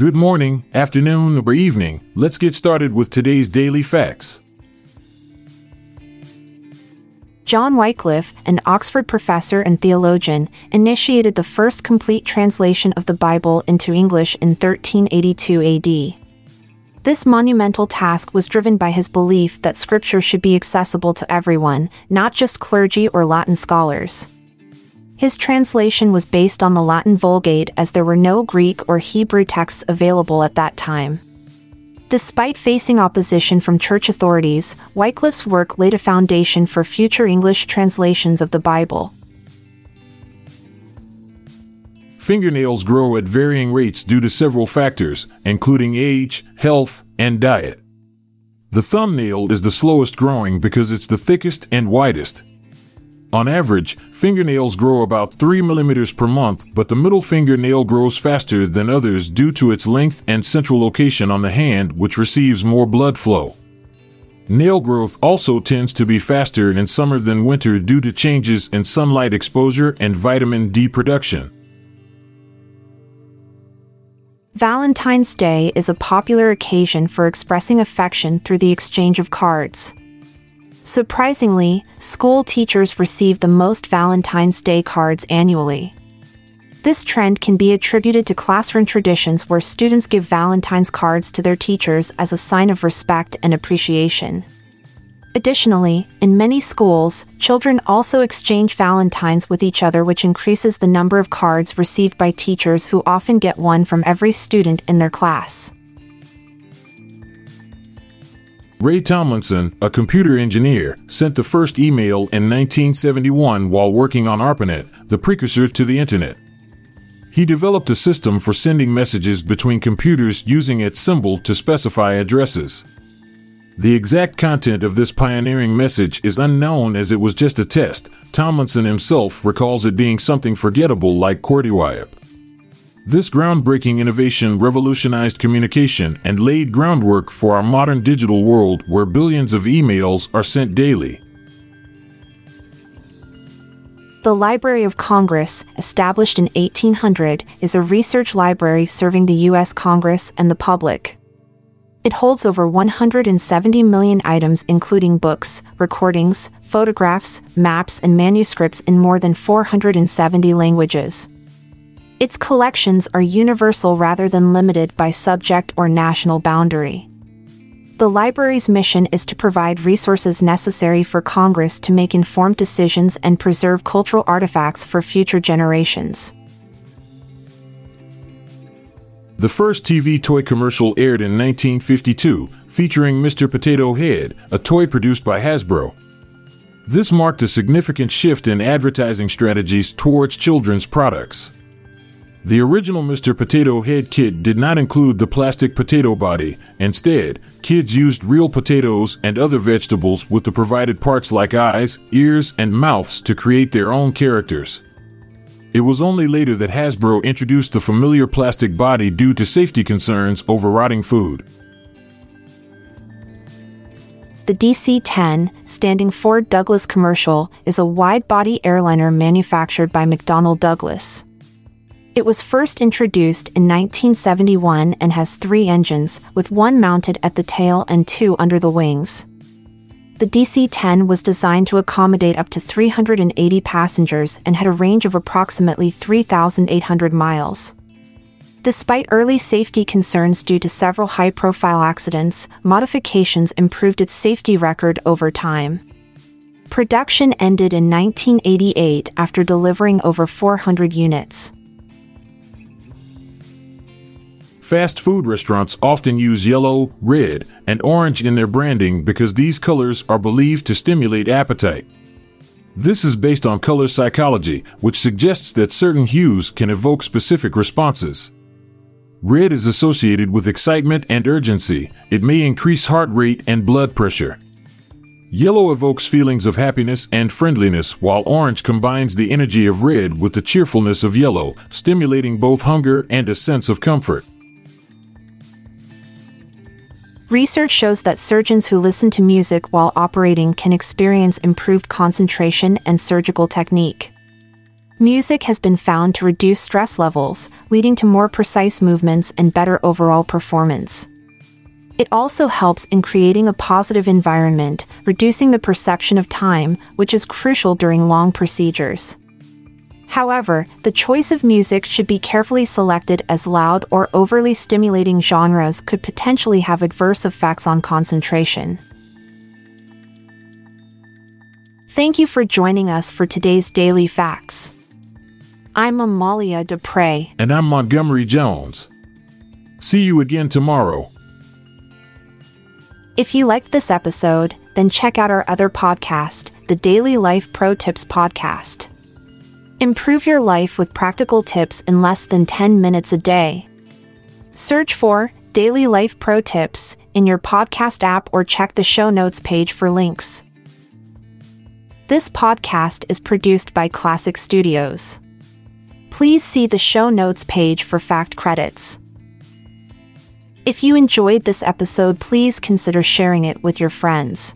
Good morning, afternoon, or evening. Let's get started with today's daily facts. John Wycliffe, an Oxford professor and theologian, initiated the first complete translation of the Bible into English in 1382 AD. This monumental task was driven by his belief that Scripture should be accessible to everyone, not just clergy or Latin scholars. His translation was based on the Latin Vulgate as there were no Greek or Hebrew texts available at that time. Despite facing opposition from church authorities, Wycliffe's work laid a foundation for future English translations of the Bible. Fingernails grow at varying rates due to several factors, including age, health, and diet. The thumbnail is the slowest growing because it's the thickest and widest. On average, fingernails grow about 3 millimeters per month, but the middle fingernail grows faster than others due to its length and central location on the hand, which receives more blood flow. Nail growth also tends to be faster in summer than winter due to changes in sunlight exposure and vitamin D production. Valentine's Day is a popular occasion for expressing affection through the exchange of cards. Surprisingly, school teachers receive the most Valentine's Day cards annually. This trend can be attributed to classroom traditions where students give Valentine's cards to their teachers as a sign of respect and appreciation. Additionally, in many schools, children also exchange Valentines with each other, which increases the number of cards received by teachers who often get one from every student in their class. Ray Tomlinson, a computer engineer, sent the first email in 1971 while working on ARPANET, the precursor to the Internet. He developed a system for sending messages between computers using its symbol to specify addresses. The exact content of this pioneering message is unknown as it was just a test. Tomlinson himself recalls it being something forgettable like QWERTY. This groundbreaking innovation revolutionized communication and laid groundwork for our modern digital world where billions of emails are sent daily. The Library of Congress, established in 1800, is a research library serving the U.S. Congress and the public. It holds over 170 million items, including books, recordings, photographs, maps, and manuscripts in more than 470 languages. Its collections are universal rather than limited by subject or national boundary. The library's mission is to provide resources necessary for Congress to make informed decisions and preserve cultural artifacts for future generations. The first TV toy commercial aired in 1952, featuring Mr. Potato Head, a toy produced by Hasbro. This marked a significant shift in advertising strategies towards children's products. The original Mr. Potato Head kit did not include the plastic potato body. Instead, kids used real potatoes and other vegetables with the provided parts like eyes, ears, and mouths to create their own characters. It was only later that Hasbro introduced the familiar plastic body due to safety concerns over rotting food. The DC 10, standing for Douglas Commercial, is a wide body airliner manufactured by McDonnell Douglas. It was first introduced in 1971 and has three engines, with one mounted at the tail and two under the wings. The DC 10 was designed to accommodate up to 380 passengers and had a range of approximately 3,800 miles. Despite early safety concerns due to several high profile accidents, modifications improved its safety record over time. Production ended in 1988 after delivering over 400 units. Fast food restaurants often use yellow, red, and orange in their branding because these colors are believed to stimulate appetite. This is based on color psychology, which suggests that certain hues can evoke specific responses. Red is associated with excitement and urgency. It may increase heart rate and blood pressure. Yellow evokes feelings of happiness and friendliness, while orange combines the energy of red with the cheerfulness of yellow, stimulating both hunger and a sense of comfort. Research shows that surgeons who listen to music while operating can experience improved concentration and surgical technique. Music has been found to reduce stress levels, leading to more precise movements and better overall performance. It also helps in creating a positive environment, reducing the perception of time, which is crucial during long procedures. However, the choice of music should be carefully selected as loud or overly stimulating genres could potentially have adverse effects on concentration. Thank you for joining us for today's Daily Facts. I'm Amalia Dupre. And I'm Montgomery Jones. See you again tomorrow. If you liked this episode, then check out our other podcast, the Daily Life Pro Tips Podcast. Improve your life with practical tips in less than 10 minutes a day. Search for Daily Life Pro Tips in your podcast app or check the show notes page for links. This podcast is produced by Klassic Studios. Please see the show notes page for fact credits. If you enjoyed this episode, please consider sharing it with your friends.